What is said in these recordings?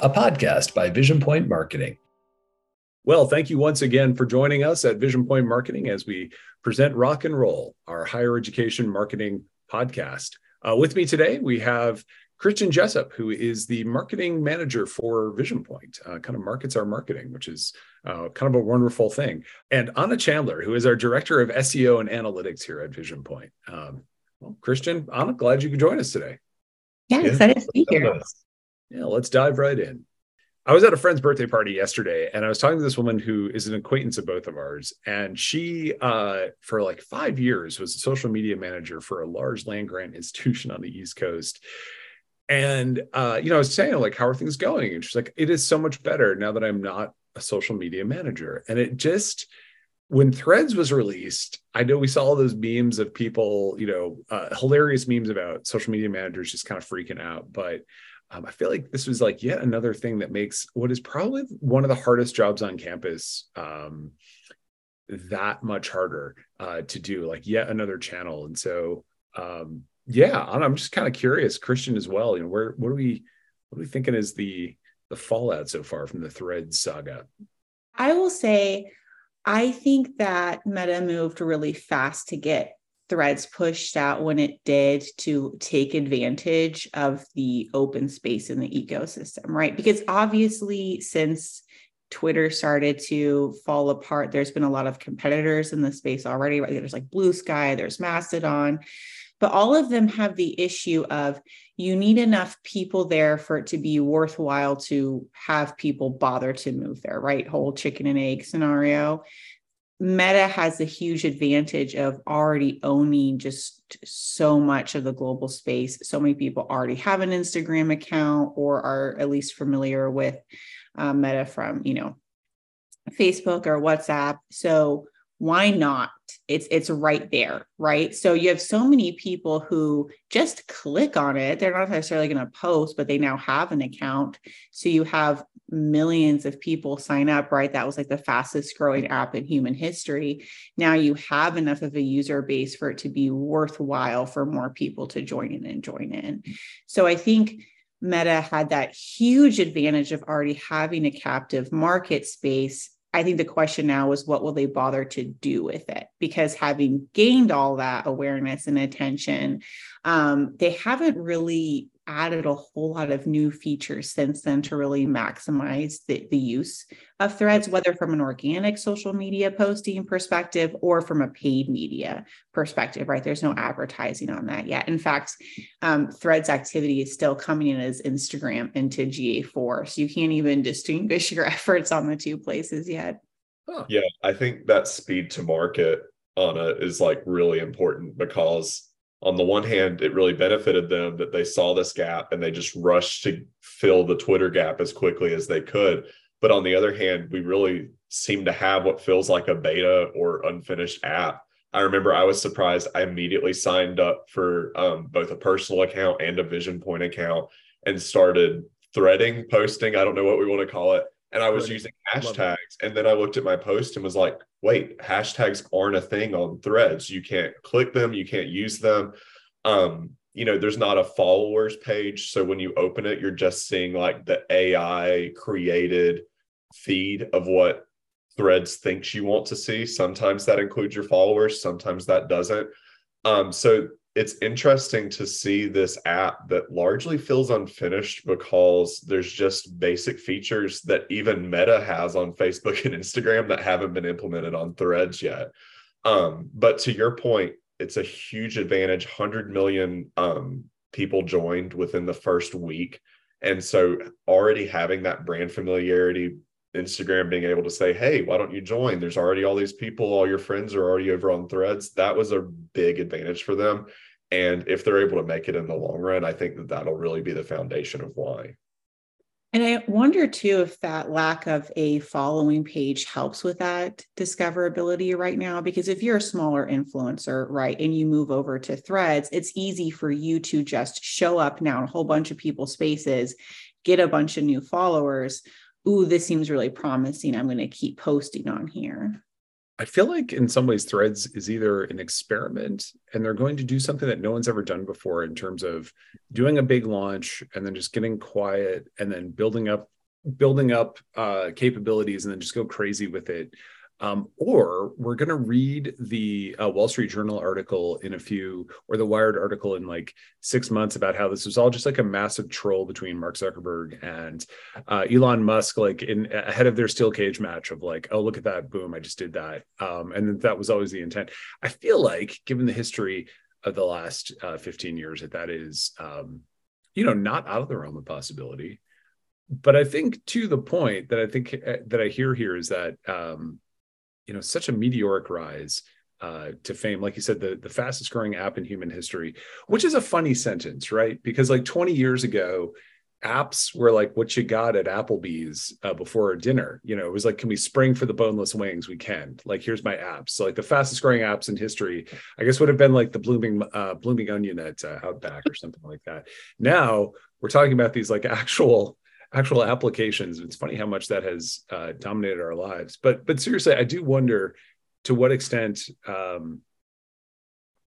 a podcast by Vision Point Marketing. Well, thank you once again for joining us at Vision Point Marketing as we present Rock and Roll, our higher education marketing podcast. Uh, with me today, we have Christian Jessup, who is the marketing manager for Vision Point, uh, kind of markets our marketing, which is uh, kind of a wonderful thing. And Anna Chandler, who is our director of SEO and analytics here at Vision Point. Um, well, Christian, Anna, glad you could join us today. Yeah, excited to be here. Yeah, let's dive right in. I was at a friend's birthday party yesterday and I was talking to this woman who is an acquaintance of both of ours. And she, uh, for like five years, was a social media manager for a large land grant institution on the East Coast. And, uh, you know, I was saying, like, how are things going? And she's like, it is so much better now that I'm not a social media manager. And it just, when Threads was released, I know we saw all those memes of people, you know, uh, hilarious memes about social media managers just kind of freaking out. But um, I feel like this was like yet another thing that makes what is probably one of the hardest jobs on campus um, that much harder uh, to do, like yet another channel. And so, um, yeah, I'm just kind of curious, Christian as well. You know, where what are we what are we thinking is the the fallout so far from the Threads saga? I will say, I think that Meta moved really fast to get threads pushed out when it did to take advantage of the open space in the ecosystem, right? Because obviously, since Twitter started to fall apart, there's been a lot of competitors in the space already, right? There's like Bluesky, there's Mastodon, but all of them have the issue of you need enough people there for it to be worthwhile to have people bother to move there, right? Whole chicken and egg scenario. Meta has the huge advantage of already owning just so much of the global space. So many people already have an Instagram account or are at least familiar with uh, Meta from, you know, Facebook or WhatsApp. So why not? It's it's right there right? So you have so many people who just click on it. They're not necessarily going to post but they now have an account. So you have millions of people sign up right? That was like the fastest growing app in human history. Now you have enough of a user base for it to be worthwhile for more people to join in and join in. So i think Meta had that huge advantage of already having a captive market space I think the question now is what will they bother to do with it? Because having gained all that awareness and attention, um, they haven't really added a whole lot of new features since then to really maximize the, the use of threads, whether from an organic social media posting perspective or from a paid media perspective, right? There's no advertising on that yet. In fact, um, threads activity is still coming in as Instagram into GA4. So you can't even distinguish your efforts on the two places yet. Yeah, I think that speed to market on it is like really important because on the one hand, it really benefited them that they saw this gap and they just rushed to fill the Twitter gap as quickly as they could. But on the other hand, we really seem to have what feels like a beta or unfinished app. I remember I was surprised. I immediately signed up for um, both a personal account and a Vision Point account and started threading, posting. I don't know what we want to call it. And I was using hashtags. And then I looked at my post and was like, wait, hashtags aren't a thing on threads. You can't click them, you can't use them. Um, you know, there's not a followers page. So when you open it, you're just seeing like the AI created feed of what threads thinks you want to see. Sometimes that includes your followers, sometimes that doesn't. Um, so it's interesting to see this app that largely feels unfinished because there's just basic features that even Meta has on Facebook and Instagram that haven't been implemented on Threads yet. Um, but to your point, it's a huge advantage. 100 million um, people joined within the first week. And so already having that brand familiarity, Instagram being able to say, hey, why don't you join? There's already all these people, all your friends are already over on threads. That was a big advantage for them. And if they're able to make it in the long run, I think that that'll really be the foundation of why. And I wonder too if that lack of a following page helps with that discoverability right now. Because if you're a smaller influencer, right, and you move over to threads, it's easy for you to just show up now in a whole bunch of people's spaces, get a bunch of new followers. Ooh, this seems really promising. I'm going to keep posting on here. I feel like in some ways Threads is either an experiment and they're going to do something that no one's ever done before in terms of doing a big launch and then just getting quiet and then building up building up uh, capabilities and then just go crazy with it um, or we're going to read the uh, Wall Street Journal article in a few, or the Wired article in like six months about how this was all just like a massive troll between Mark Zuckerberg and uh, Elon Musk, like in ahead of their steel cage match of like, oh look at that, boom, I just did that, um, and that was always the intent. I feel like, given the history of the last uh, 15 years, that that is, um, you know, not out of the realm of possibility. But I think to the point that I think uh, that I hear here is that um, you know such a meteoric rise uh, to fame, like you said, the, the fastest growing app in human history, which is a funny sentence, right? Because like 20 years ago, apps were like what you got at Applebee's uh, before dinner. You know, it was like, can we spring for the boneless wings? We can. Like, here's my apps. So like the fastest growing apps in history, I guess would have been like the blooming uh, blooming onion at uh, Outback or something like that. Now we're talking about these like actual actual applications. It's funny how much that has uh, dominated our lives. But but seriously, I do wonder to what extent um,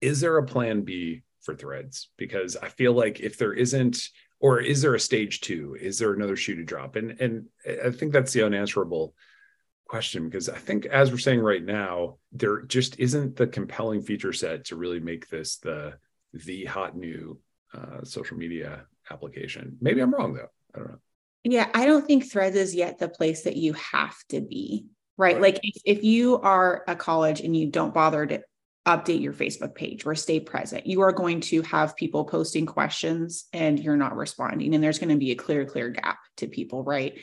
is there a plan B for Threads? Because I feel like if there isn't, or is there a stage two? Is there another shoe to drop? And and I think that's the unanswerable question because I think as we're saying right now, there just isn't the compelling feature set to really make this the the hot new uh, social media application. Maybe I'm wrong though. I don't know. Yeah, I don't think Threads is yet the place that you have to be, right? right. Like if, if you are a college and you don't bother to update your Facebook page or stay present, you are going to have people posting questions and you're not responding. And there's going to be a clear, clear gap to people, right?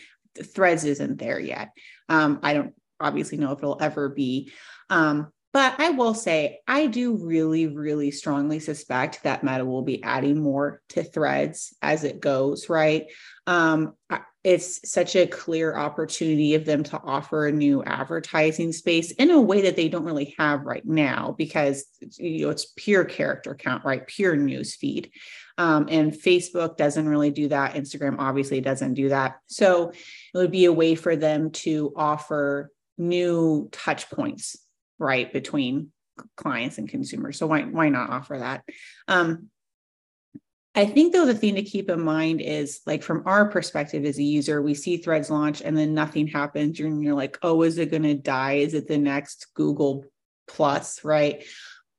Threads isn't there yet. Um, I don't obviously know if it'll ever be. Um, but I will say, I do really, really strongly suspect that Meta will be adding more to threads as it goes, right? Um, it's such a clear opportunity of them to offer a new advertising space in a way that they don't really have right now because you know it's pure character count right? Pure news feed um, and facebook doesn't really do that. Instagram obviously doesn't do that. So it would be a way for them to offer new touch points right between clients and consumers so why why not offer that um, I think though the thing to keep in mind is like from our perspective as a user, we see threads launch and then nothing happens. And you're like, oh, is it gonna die? Is it the next Google plus? Right.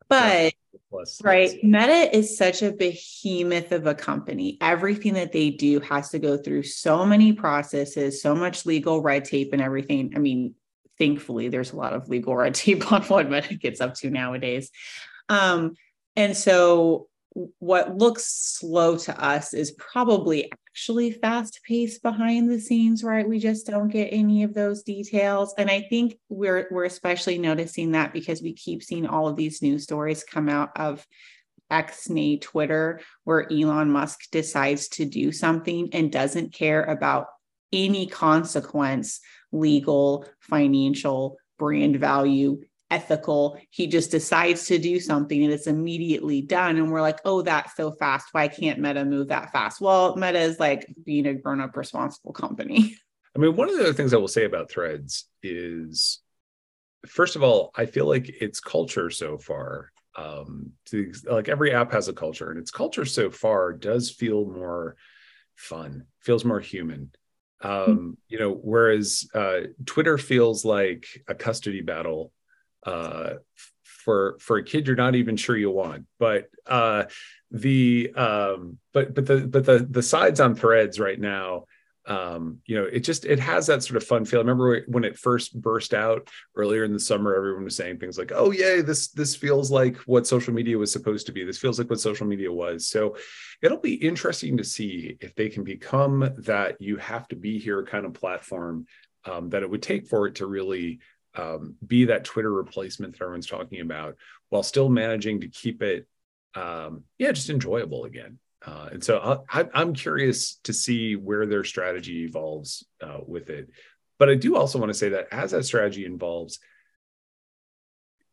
But plus, right, yes. Meta is such a behemoth of a company. Everything that they do has to go through so many processes, so much legal red tape and everything. I mean, thankfully there's a lot of legal red tape on what Meta gets up to nowadays. Um, and so what looks slow to us is probably actually fast paced behind the scenes right we just don't get any of those details and i think we're we're especially noticing that because we keep seeing all of these news stories come out of X nay Twitter, where Elon Musk decides to do something and doesn't care about any consequence, legal, financial, brand value, ethical. He just decides to do something and it's immediately done. And we're like, oh, that's so fast. Why can't Meta move that fast? Well, Meta is like being a grown up, responsible company. I mean, one of the other things I will say about threads is first of all, I feel like its culture so far, um, to, like every app has a culture, and its culture so far does feel more fun, feels more human. Um, you know, whereas uh, Twitter feels like a custody battle uh, for for a kid you're not even sure you want. But uh, the um, but but the but the the sides on threads right now um, you know, it just it has that sort of fun feel. I remember when it first burst out earlier in the summer, everyone was saying things like, "Oh, yay, this this feels like what social media was supposed to be. This feels like what social media was." So, it'll be interesting to see if they can become that you have to be here kind of platform um, that it would take for it to really um, be that Twitter replacement that everyone's talking about, while still managing to keep it, um, yeah, just enjoyable again. Uh, and so I, am curious to see where their strategy evolves uh, with it. But I do also want to say that as that strategy evolves,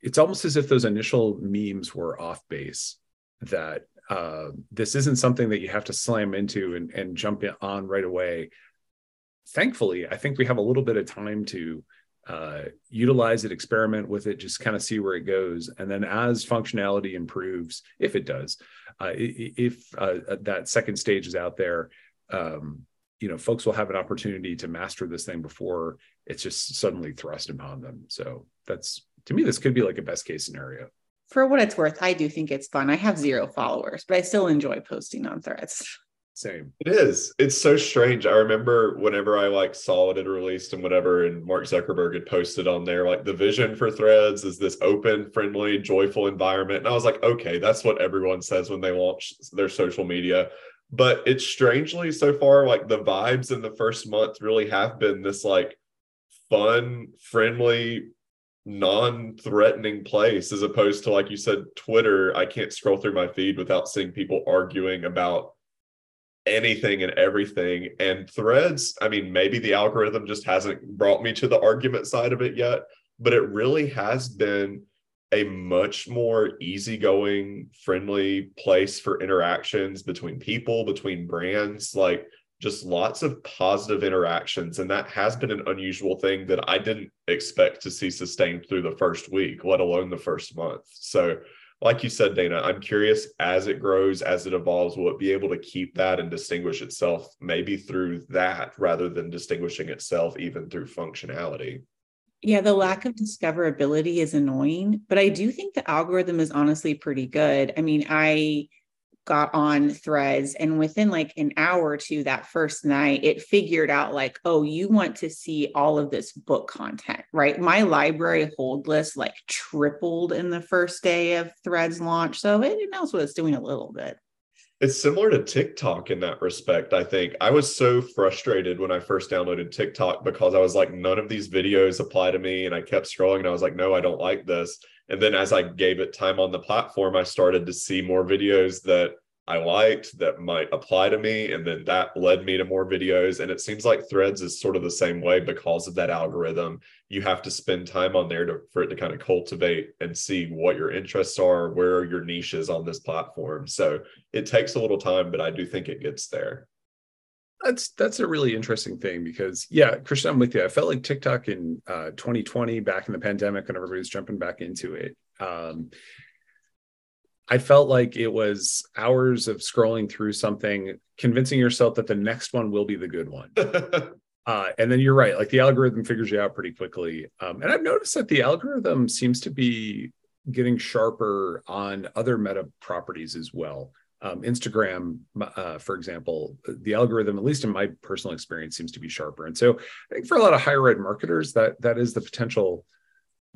it's almost as if those initial memes were off base. That uh, this isn't something that you have to slam into and, and jump on right away. Thankfully, I think we have a little bit of time to uh, utilize it, experiment with it, just kind of see where it goes. And then as functionality improves, if it does, uh, if uh, that second stage is out there, um, you know, folks will have an opportunity to master this thing before it's just suddenly thrust upon them. So that's to me, this could be like a best case scenario. For what it's worth, I do think it's fun. I have zero followers, but I still enjoy posting on threads. Same. It is. It's so strange. I remember whenever I like saw it had released and whatever, and Mark Zuckerberg had posted on there, like the vision for threads is this open, friendly, joyful environment. And I was like, okay, that's what everyone says when they launch their social media. But it's strangely so far, like the vibes in the first month really have been this like fun, friendly, non-threatening place as opposed to like you said twitter i can't scroll through my feed without seeing people arguing about anything and everything. And threads, I mean, maybe the algorithm just hasn't brought me to the argument side of it yet, but it really has been a much more easygoing, friendly place for interactions between people, between brands, like just lots of positive interactions. And that has been an unusual thing that I didn't expect to see sustained through the first week, let alone the first month. So like you said, Dana, I'm curious as it grows, as it evolves, will it be able to keep that and distinguish itself maybe through that rather than distinguishing itself even through functionality? Yeah, the lack of discoverability is annoying, but I do think the algorithm is honestly pretty good. I mean, I got on threads and within like an hour or two that first night it figured out like oh you want to see all of this book content right my library hold list like tripled in the first day of threads launch so it knows what it's doing a little bit it's similar to TikTok in that respect. I think I was so frustrated when I first downloaded TikTok because I was like, none of these videos apply to me. And I kept scrolling and I was like, no, I don't like this. And then as I gave it time on the platform, I started to see more videos that I liked that might apply to me. And then that led me to more videos. And it seems like Threads is sort of the same way because of that algorithm. You have to spend time on there to, for it to kind of cultivate and see what your interests are, where are your niches on this platform. So it takes a little time, but I do think it gets there. That's that's a really interesting thing because yeah, Christian, I'm with you. I felt like TikTok in uh, 2020, back in the pandemic, when everybody was jumping back into it. Um, I felt like it was hours of scrolling through something, convincing yourself that the next one will be the good one. uh, and then you're right, like the algorithm figures you out pretty quickly. Um, and I've noticed that the algorithm seems to be getting sharper on other meta properties as well. Um, Instagram, uh, for example, the algorithm, at least in my personal experience, seems to be sharper. And so I think for a lot of higher ed marketers, that that is the potential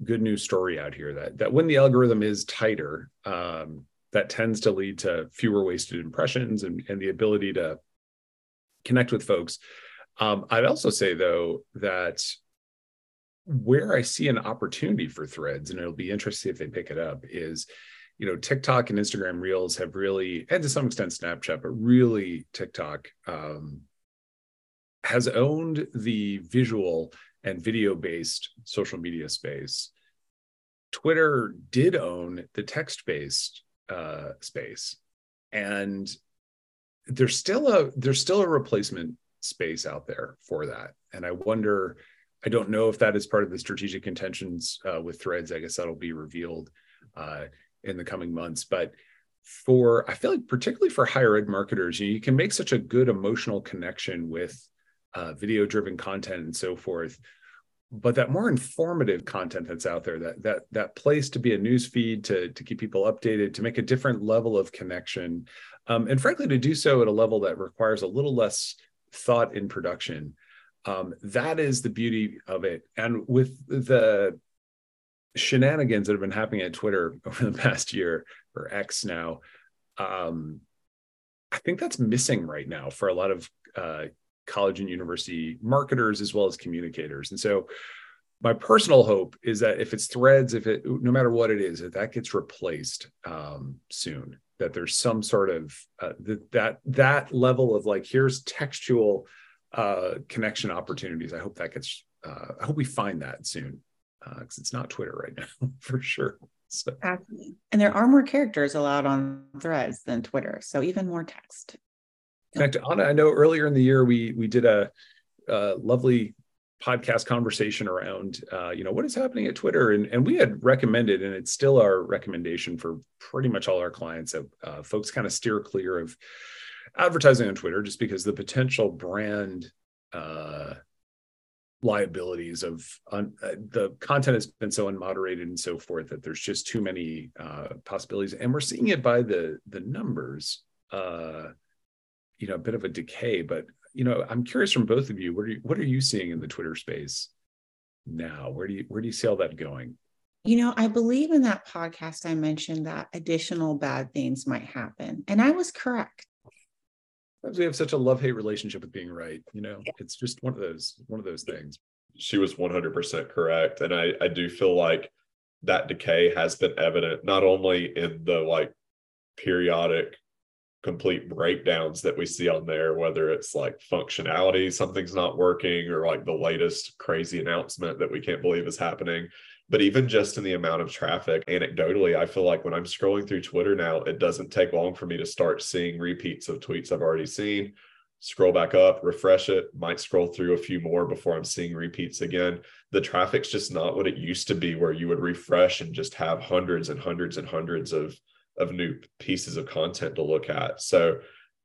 good news story out here that that when the algorithm is tighter, um, that tends to lead to fewer wasted impressions and, and the ability to connect with folks. Um, I'd also say though that where I see an opportunity for threads, and it'll be interesting if they pick it up, is you know TikTok and Instagram Reels have really, and to some extent Snapchat, but really TikTok um, has owned the visual and video based social media space. Twitter did own the text based uh, space, and there's still a there's still a replacement space out there for that. And I wonder, I don't know if that is part of the strategic intentions uh, with Threads. I guess that'll be revealed uh, in the coming months, but for I feel like particularly for higher ed marketers, you, can make such a good emotional connection with uh, video driven content and so forth. But that more informative content that's out there that that that place to be a news feed to to keep people updated to make a different level of connection um, and frankly to do so at a level that requires a little less thought in production um, that is the beauty of it. And with the shenanigans that have been happening at twitter over the past year or x now um, i think that's missing right now for a lot of uh, college and university marketers as well as communicators. And so my personal hope is that if it's threads, if it no matter what it is, if that gets replaced um, soon, that there's some sort of uh, that that that level of like here's textual uh, connection opportunities. I hope that gets. Uh, I hope we find that soon because uh, it's not Twitter right now for sure. So. And there are more characters allowed on threads than Twitter, so even more text. In fact, Anna, I know earlier in the year we we did a, a lovely podcast conversation around uh, you know what is happening at Twitter, and and we had recommended, and it's still our recommendation for pretty much all our clients that uh, folks kind of steer clear of advertising on Twitter, just because the potential brand uh, liabilities of uh, the content has been so unmoderated and so forth that there's just too many uh, possibilities, and we're seeing it by the the numbers. Uh, you know, a bit of a decay, but you know, I'm curious from both of you, what are you, what are you seeing in the Twitter space now? Where do you where do you see all that going? You know, I believe in that podcast I mentioned that additional bad things might happen, and I was correct. We have such a love hate relationship with being right. You know, yeah. it's just one of those one of those things. She was 100% correct, and I I do feel like that decay has been evident not only in the like periodic complete breakdowns that we see on there, whether it's like functionality, something's not working, or like the latest crazy announcement that we can't believe is happening. But even just in the amount of traffic, anecdotally, I feel like when I'm scrolling through Twitter now, it doesn't take long for me to start seeing repeats of tweets I've already seen. Scroll back up, refresh it, might scroll through a few more before I'm seeing repeats again. The traffic's just not what it used to be, where you would refresh and just have hundreds and hundreds and hundreds of of new pieces of content to look at. So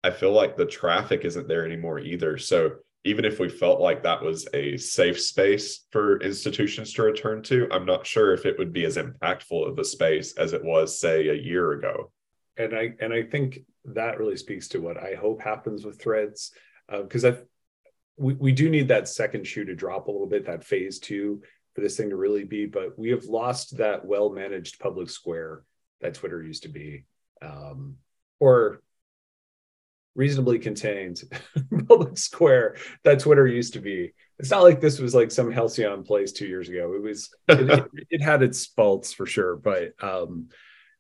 I feel like the traffic isn't there anymore either. So even if we felt like that was a safe space for institutions to return to, I'm not sure if it would be as impactful of a space as it was, say, a year ago. And I and I think that really speaks to what I hope happens with Threads, because uh, I we, we do need that second shoe to drop a little bit, that phase two for this thing to really be. But we have lost that well managed public square that Twitter used to be, um, or reasonably contained public square that Twitter used to be. It's not like this was like some halcyon place two years ago. It was it, it, it had its faults for sure, but um,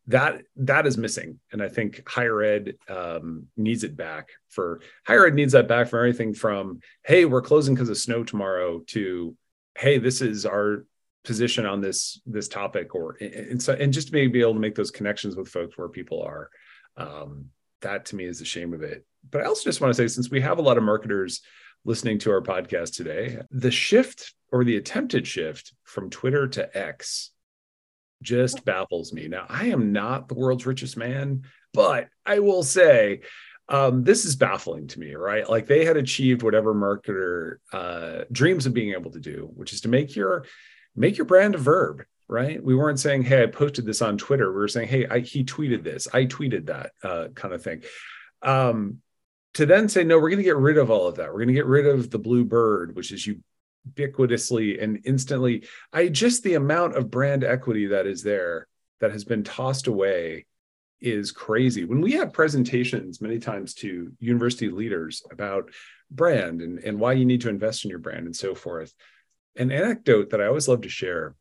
that that is missing, and I think higher ed um, needs it back. For higher ed needs that back for everything from hey, we're closing because of snow tomorrow to hey, this is our position on this this topic or and so and just maybe be able to make those connections with folks where people are um, that to me is the shame of it. But i also just want to say since we have a lot of marketers listening to our podcast today the shift or the attempted shift from twitter to x just baffles me. Now i am not the world's richest man but i will say um, this is baffling to me, right? Like they had achieved whatever marketer uh, dreams of being able to do, which is to make your make your brand a verb right? We weren't saying hey i posted this on twitter. We were saying hey I, he tweeted this. I tweeted that uh, kind of thing. Um, to then say no we're going to get rid of all of that. We're going to get rid of the blue bird which is ubiquitously and instantly i just the amount of brand equity that is there that has been tossed away is crazy. When we have presentations many times to university leaders about brand and, and why you need to invest in your brand and so forth an anecdote that I always love to share.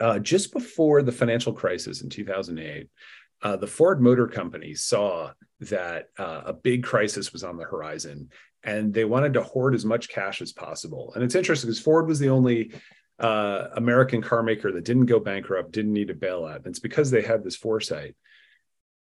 Uh, just before the financial crisis in 2008, uh, the Ford Motor Company saw that uh, a big crisis was on the horizon and they wanted to hoard as much cash as possible. And it's interesting because Ford was the only uh, American car maker that didn't go bankrupt, didn't need a bailout. And it's because they had this foresight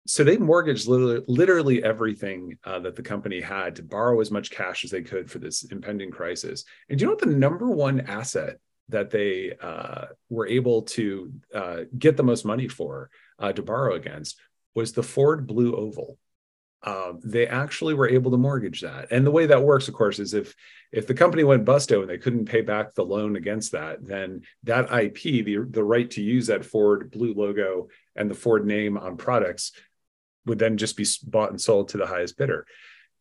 so they mortgaged literally, literally everything uh, that the company had to borrow as much cash as they could for this impending crisis. And do you know what the number one asset that they uh, were able to uh, get the most money for uh, to borrow against was the Ford Blue Oval. Um, they actually were able to mortgage that, and the way that works, of course, is if if the company went busto and they couldn't pay back the loan against that, then that IP, the the right to use that Ford Blue logo and the Ford name on products, would then just be bought and sold to the highest bidder.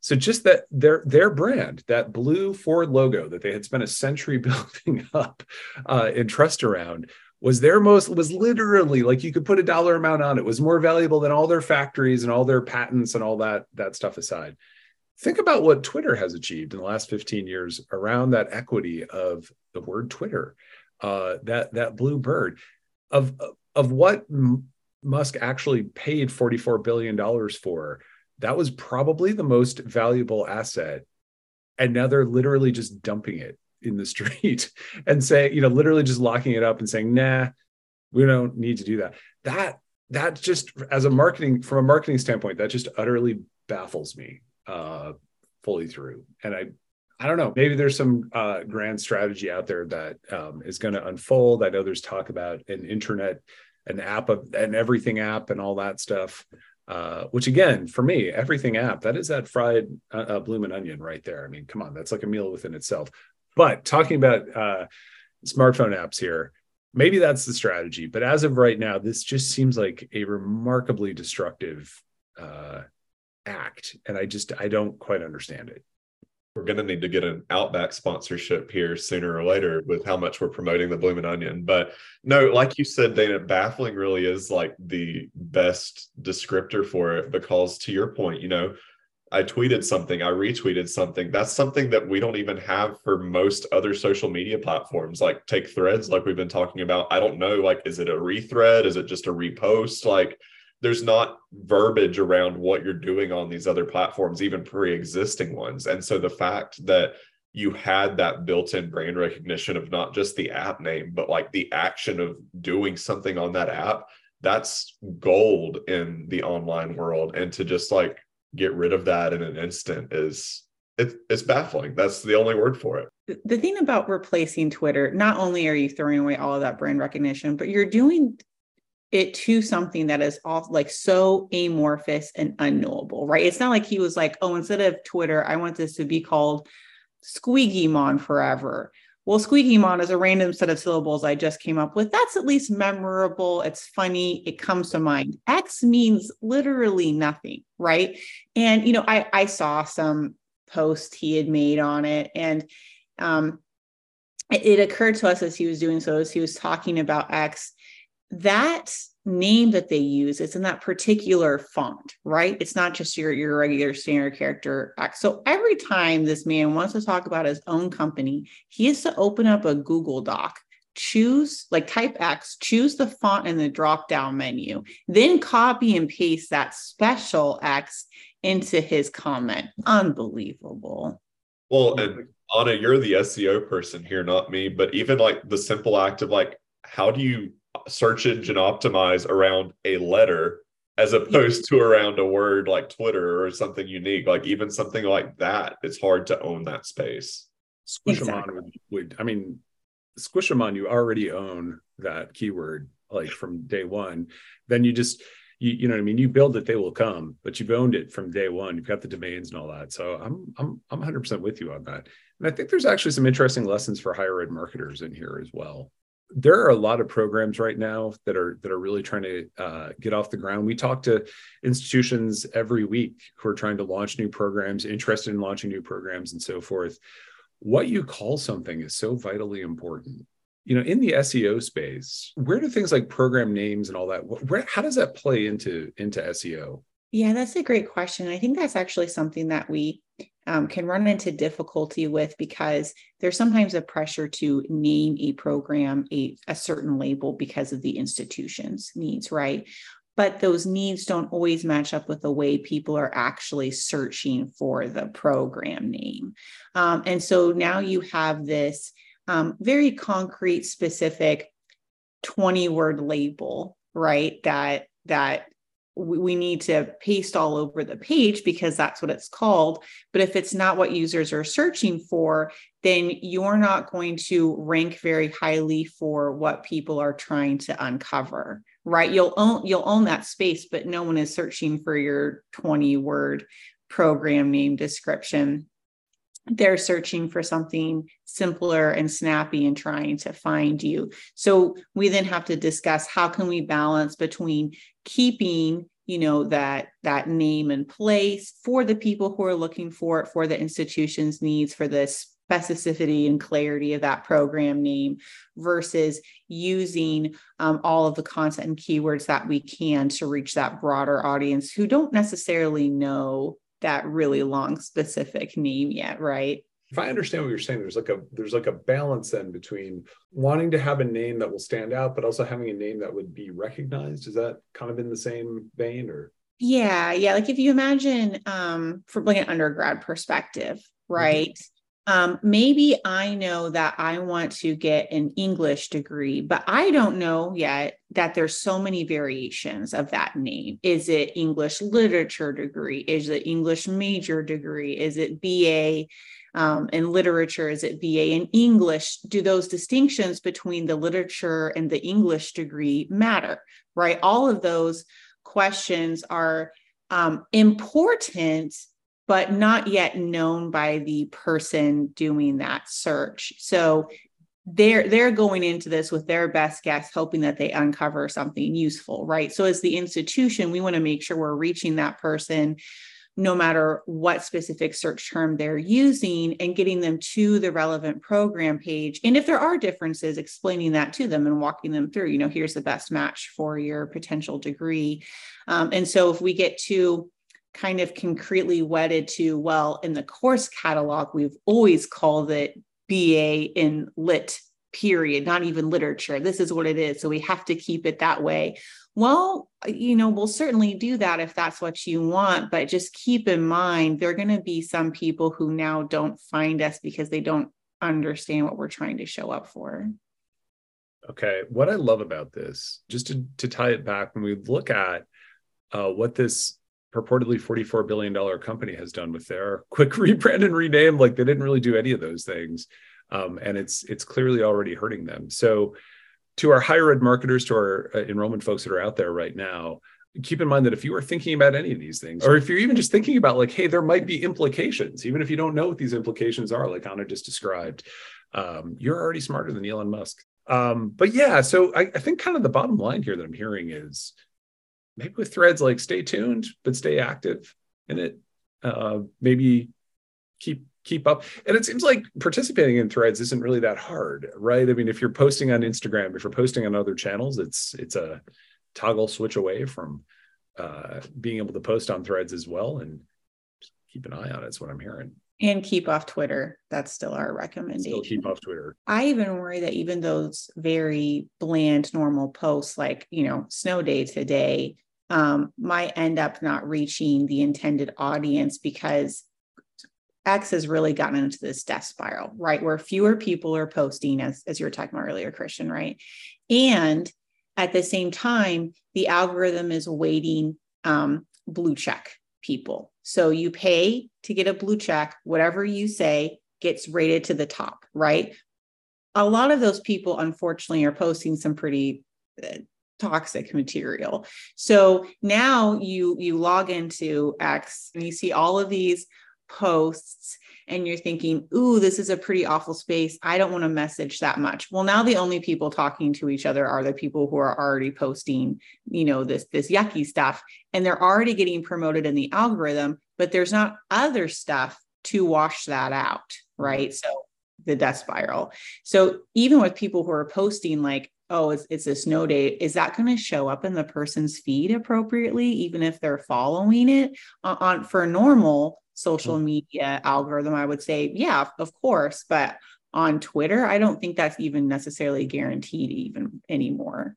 So just that their their brand, that blue Ford logo that they had spent a century building up uh, and trust around, was their most was literally like you could put a dollar amount on it was more valuable than all their factories and all their patents and all that that stuff aside. Think about what Twitter has achieved in the last 15 years around that equity of the word Twitter, uh, that that blue bird, of of what Musk actually paid $44 billion for, that was probably the most valuable asset. And now they're literally just dumping it in the street and say, you know, literally just locking it up and saying, nah, we don't need to do that. That that just as a marketing from a marketing standpoint, that just utterly baffles me uh fully through. And I I don't know. Maybe there's some uh, grand strategy out there that um, is going to unfold. I know there's talk about an internet, an app of an everything app, and all that stuff. Uh, which again, for me, everything app that is that fried uh, uh, blooming onion right there. I mean, come on, that's like a meal within itself. But talking about uh, smartphone apps here, maybe that's the strategy. But as of right now, this just seems like a remarkably destructive uh, act, and I just I don't quite understand it we're going to need to get an Outback sponsorship here sooner or later with how much we're promoting the Bloomin' Onion. But no, like you said, Dana, baffling really is like the best descriptor for it because to your point, you know, I tweeted something, I retweeted something. That's something that we don't even have for most other social media platforms. Like take threads, like we've been talking about. I don't know, like, is it a rethread? Is it just a repost? Like, there's not verbiage around what you're doing on these other platforms, even pre-existing ones. And so the fact that you had that built-in brand recognition of not just the app name, but like the action of doing something on that app, that's gold in the online world. And to just like get rid of that in an instant is it, it's baffling. That's the only word for it. The thing about replacing Twitter, not only are you throwing away all of that brand recognition, but you're doing it to something that is all like so amorphous and unknowable, right? It's not like he was like, oh, instead of Twitter, I want this to be called Squeaky forever. Well, Squeaky Mon is a random set of syllables I just came up with. That's at least memorable. It's funny. It comes to mind. X means literally nothing, right? And you know, I I saw some post he had made on it, and um, it, it occurred to us as he was doing so, as he was talking about X, that name that they use it's in that particular font right? It's not just your your regular standard character X. so every time this man wants to talk about his own company he has to open up a google doc choose like type x choose the font in the drop down menu then copy and paste that special x into his comment. Unbelievable. Well and anna you're the seo person here not me but even like the simple act of like how do you search engine optimize around a letter as opposed to around a word like Twitter or something unique. Like even something like that, it's hard to own that space. Squish exactly. would, would, I mean, Squishamon, you already own that keyword like from day one. Then you just, you, you know what I mean? You build it, they will come, but you've owned it from day one. You've got the domains and all that. So I'm, I'm, I'm 100% with you on that. And I think there's actually some interesting lessons for higher ed marketers in here as well there are a lot of programs right now that are that are really trying to uh, get off the ground. We talk to institutions every week who are trying to launch new programs, interested in launching new programs, and so forth. What you call something is so vitally important. You know, in the SEO space, where do things like program names and all that? Where how does that play into into SEO? Yeah, that's a great question. I think that's actually something that we um, can run into difficulty with because there's sometimes a pressure to name a program a, a certain label because of the institution's needs, right? But those needs don't always match up with the way people are actually searching for the program name. Um, and so now you have this um, very concrete, specific 20 word label, right? That that we need to paste all over the page because that's what it's called. But if it's not what users are searching for, then you're not going to rank very highly for what people are trying to uncover, right? You'll own you'll own that space, but no one is searching for your 20 word program name description they're searching for something simpler and snappy and trying to find you so we then have to discuss how can we balance between keeping you know that that name and place for the people who are looking for it for the institution's needs for the specificity and clarity of that program name versus using um, all of the content and keywords that we can to reach that broader audience who don't necessarily know that really long specific name yet, right? If I understand what you're saying, there's like a there's like a balance then between wanting to have a name that will stand out, but also having a name that would be recognized. Is that kind of in the same vein or? Yeah, yeah. Like if you imagine um from like an undergrad perspective, mm-hmm. right? Mm-hmm um, maybe I know that I want to get an English degree, but I don't know yet that there's so many variations of that name. Is it English literature degree? Is it English major degree? Is it BA Um, in literature, is it BA in English? Do those distinctions between the literature and the English degree matter? Right? All of those questions are um, important, but not yet known by the person doing that search. So they're they're going into this with their best guess hoping that they uncover something useful right so as the institution we want to make sure we're reaching that person no matter what specific search term they're using and getting them to the relevant program page and if there are differences explaining that to them and walking them through you know here's the best match for your potential degree um, and so if we get to kind of concretely wedded to well in the course catalog we've always called it BA in lit, period, not even literature. This is what it is. So we have to keep it that way. Well, you know, we'll certainly do that if that's what you want, but just keep in mind there are going to be some people who now don't find us because they don't understand what we're trying to show up for. Okay. What I love about this, just to, to tie it back, when we look at uh, what this purportedly $44 billion company has done with their quick rebrand and rename. Like they didn't really do any of those things. Um, and it's it's clearly already hurting them. So to our higher ed marketers, to our uh, enrollment folks that are out there right now, keep in mind that if you are thinking about any of these things, or if you're even just thinking about like, hey, there might be implications, even if you don't know what these implications are, like Anna just described, um, you're already smarter than Elon Musk. Um, but yeah, so I, I think kind of the bottom line here that I'm hearing is maybe with threads like stay tuned but stay active in it uh, maybe keep keep up and it seems like participating in threads isn't really that hard right i mean if you're posting on instagram if you're posting on other channels it's it's a toggle switch away from uh, being able to post on threads as well and keep an eye on it. It's what i'm hearing and keep off Twitter. That's still our recommendation. Still keep off Twitter. I even worry that even those very bland, normal posts, like you know, snow day today, um, might end up not reaching the intended audience because X has really gotten into this death spiral, right? Where fewer people are posting, as, as you were talking about earlier, Christian, right? And at the same time, the algorithm is weighting um, blue check people. So you pay to get a blue check, whatever you say gets rated to the top, right? A lot of those people, unfortunately, are posting some pretty uh, toxic material. So now you you log into X and you see all of these posts and you're thinking, "Ooh, this is a pretty awful space. I don't want to message that much." Well, now the only people talking to each other are the people who are already posting, you know, this this yucky stuff and they're already getting promoted in the algorithm, but there's not other stuff to wash that out, mm-hmm. right? So the death spiral. So even with people who are posting like oh, it's, it's a snow day, is that going to show up in the person's feed appropriately, even if they're following it on, on for normal social mm-hmm. media algorithm? I would say, yeah, of course. But on Twitter, I don't think that's even necessarily guaranteed even anymore.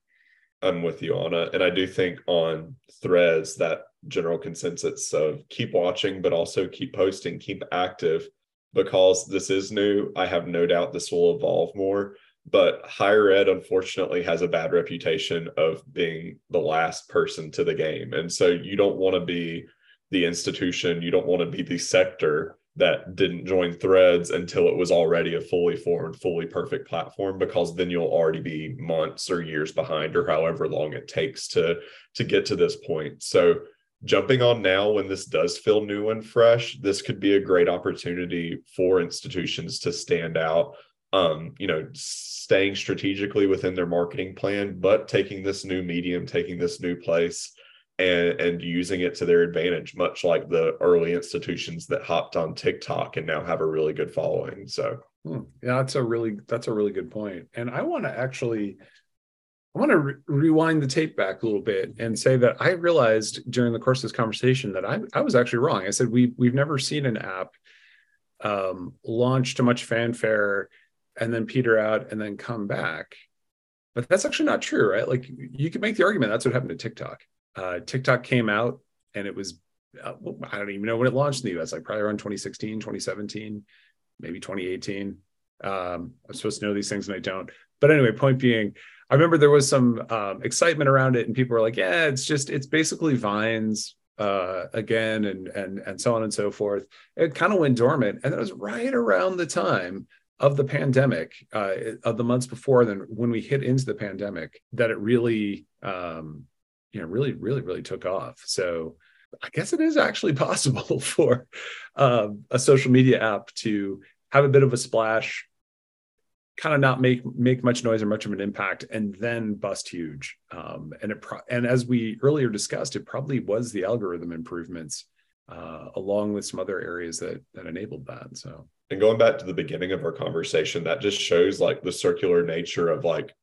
I'm with you, Anna. And I do think on threads, that general consensus of keep watching, but also keep posting, keep active because this is new. I have no doubt this will evolve more but higher ed unfortunately has a bad reputation of being the last person to the game and so you don't want to be the institution. You don't want to be the sector that didn't join threads until it was already a fully formed fully perfect platform because then you'll already be months or years behind or however long it takes to to get to this point. So jumping on now when this does feel new and fresh this could be a great opportunity for institutions to stand out um, you know, staying strategically within their marketing plan, but taking this new medium, taking this new place and and using it to their advantage, much like the early institutions that hopped on TikTok and now have a really good following. So hmm. yeah, that's a really that's a really good point. And I want to actually I want to re- rewind the tape back a little bit and say that I realized during the course of this conversation that I, I was actually wrong. I said we we've never seen an app um, launch to much fanfare and then peter out and then come back. But that's actually not true, right? Like you could make the argument that's what happened to TikTok. Uh, TikTok came out and it was, uh, I don't even know when it launched in the US, like probably around 2016, 2017, maybe 2018. Um, I'm supposed to know these things and I don't. But anyway, point being, I remember there was some um, excitement around it and people were like, yeah, it's just, it's basically Vines uh, again, and and and so on and so forth. It kind of went dormant, and it was right around the time of the pandemic, uh, of the months before, then when we hit into the pandemic, that it really, um, you know, really, really, really took off. So I guess it is actually possible for uh, a social media app to have a bit of a splash, kind of not make make much noise or much of an impact, and then bust huge. Um, and it pro- and as we earlier discussed, it probably was the algorithm improvements uh, along with some other areas that that enabled that. So and going back to the beginning of our conversation, that just shows like the circular nature of like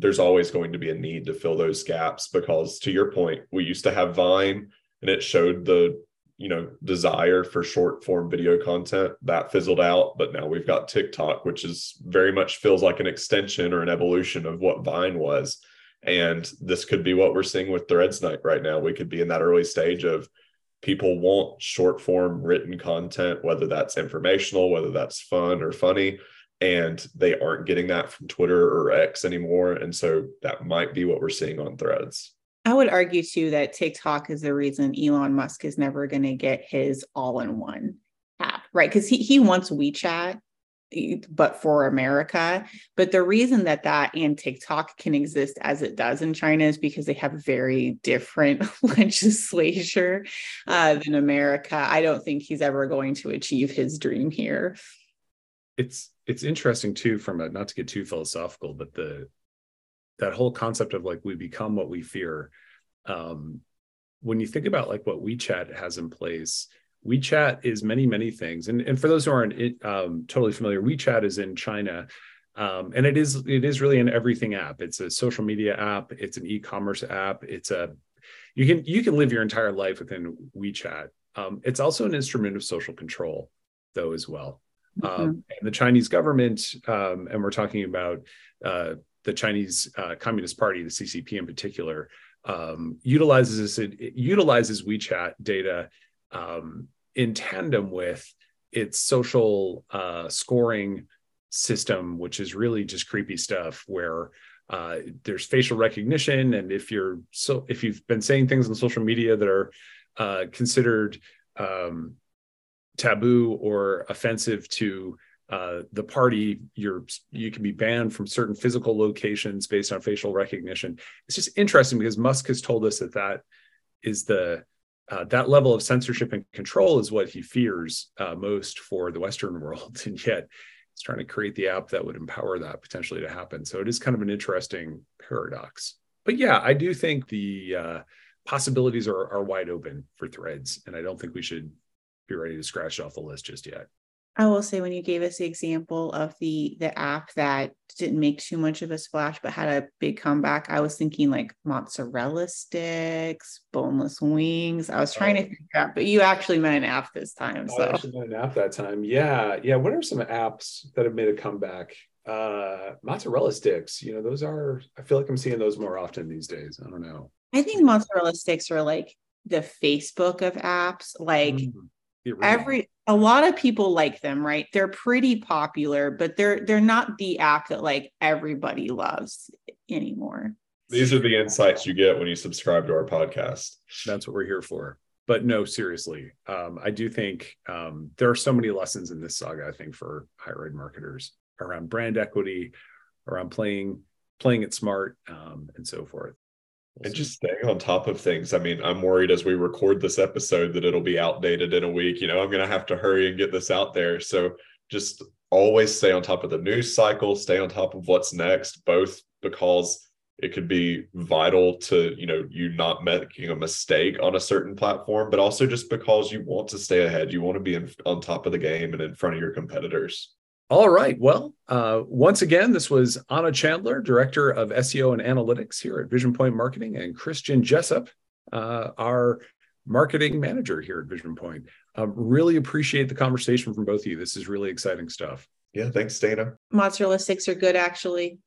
there's always going to be a need to fill those gaps because to your point we used to have vine and it showed the you know desire for short form video content that fizzled out but now we've got tiktok which is very much feels like an extension or an evolution of what vine was. And this could be what we're seeing with threads night right now. We could be in that early stage of people want short form written content whether that's informational whether that's fun or funny and they aren't getting that from Twitter or X anymore. And so that might be what we're seeing on threads. I would argue too that TikTok is the reason Elon Musk is never going to get his all in one app, right? Because he, he wants WeChat, but for America. But the reason that that and TikTok can exist as it does in China is because they have very different legislature uh, than America. I don't think he's ever going to achieve his dream here. It's it's interesting too from a not to get too philosophical but the that whole concept of like we become what we fear. Um when you think about like what WeChat has in place WeChat is many many things. And and for those who aren't um, totally familiar WeChat is in China. Um, and it is it is really an everything app. It's a social media app. It's an e-commerce app. It's a you can you can live your entire life within WeChat. Um, it's also an instrument of social control though as well Mm-hmm. Um, and the Chinese government, um, and we're talking about uh, the Chinese uh, Communist Party, the CCP in particular, um, utilizes it, it, utilizes WeChat data um, in tandem with its social uh, scoring system, which is really just creepy stuff where. Uh, there's facial recognition, and if you're so if you've been saying things on social media that are uh, considered um, taboo or offensive to uh, the party, you're you can be banned from certain physical locations based on facial recognition. It's just interesting because Musk has told us that that is the uh, that level of censorship and control is what he fears uh, most for the Western world, and yet he's trying to create the app that would empower that potentially to happen. So it is kind of an interesting paradox. But yeah, I do think the uh, possibilities are are wide open for Threads, and I don't think we should be ready to scratch off the list just yet. I will say when you gave us the example of the the app that didn't make too much of a splash but had a big comeback, I was thinking like mozzarella sticks, boneless wings. I was trying oh. to think that, but you actually meant an app this time. So I actually meant an app that time. Yeah, yeah. What are some apps that have made a comeback? Uh, mozzarella sticks. You know, those are. I feel like I'm seeing those more often these days. I don't know. I think mozzarella sticks are like the Facebook of apps. Like. Mm every a lot of people like them right? They're pretty popular but they're they're not the app that like everybody loves anymore. These are the insights you get when you subscribe to our podcast. That's what we're here for. But no seriously um, i do think um, there are so many lessons in this saga i think for higher ed marketers around brand equity around playing playing it smart um, and so forth and just staying on top of things. I mean, I'm worried as we record this episode that it'll be outdated in a week. You know, I'm going to have to hurry and get this out there. So just always stay on top of the news cycle, stay on top of what's next, both because it could be vital to, you know, you not making a mistake on a certain platform, but also just because you want to stay ahead. You want to be in, on top of the game and in front of your competitors. All right. Well, uh, once again, this was Anna Chandler, Director of SEO and Analytics here at Vision Point Marketing, and Christian Jessup, uh, our Marketing Manager here at Vision Point. Um, really appreciate the conversation from both of you. This is really exciting stuff. Yeah. Thanks, Dana. Mozzarella sticks are good, actually.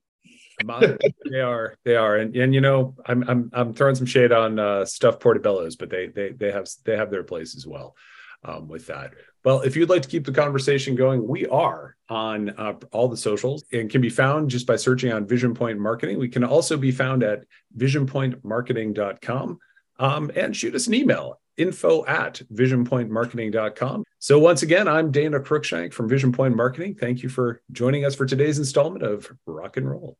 they are. They are. And and you know, I'm I'm I'm throwing some shade on uh, stuffed portobellos, but they they they have they have their place as well um, with that. Well, if you'd like to keep the conversation going, we are on uh, all the socials and can be found just by searching on Vision Point Marketing. We can also be found at visionpointmarketing.com. Um, and shoot us an email info at visionpointmarketing.com. So, once again, I'm Dana Cruikshank from Vision Point Marketing. Thank you for joining us for today's installment of Rock and Roll.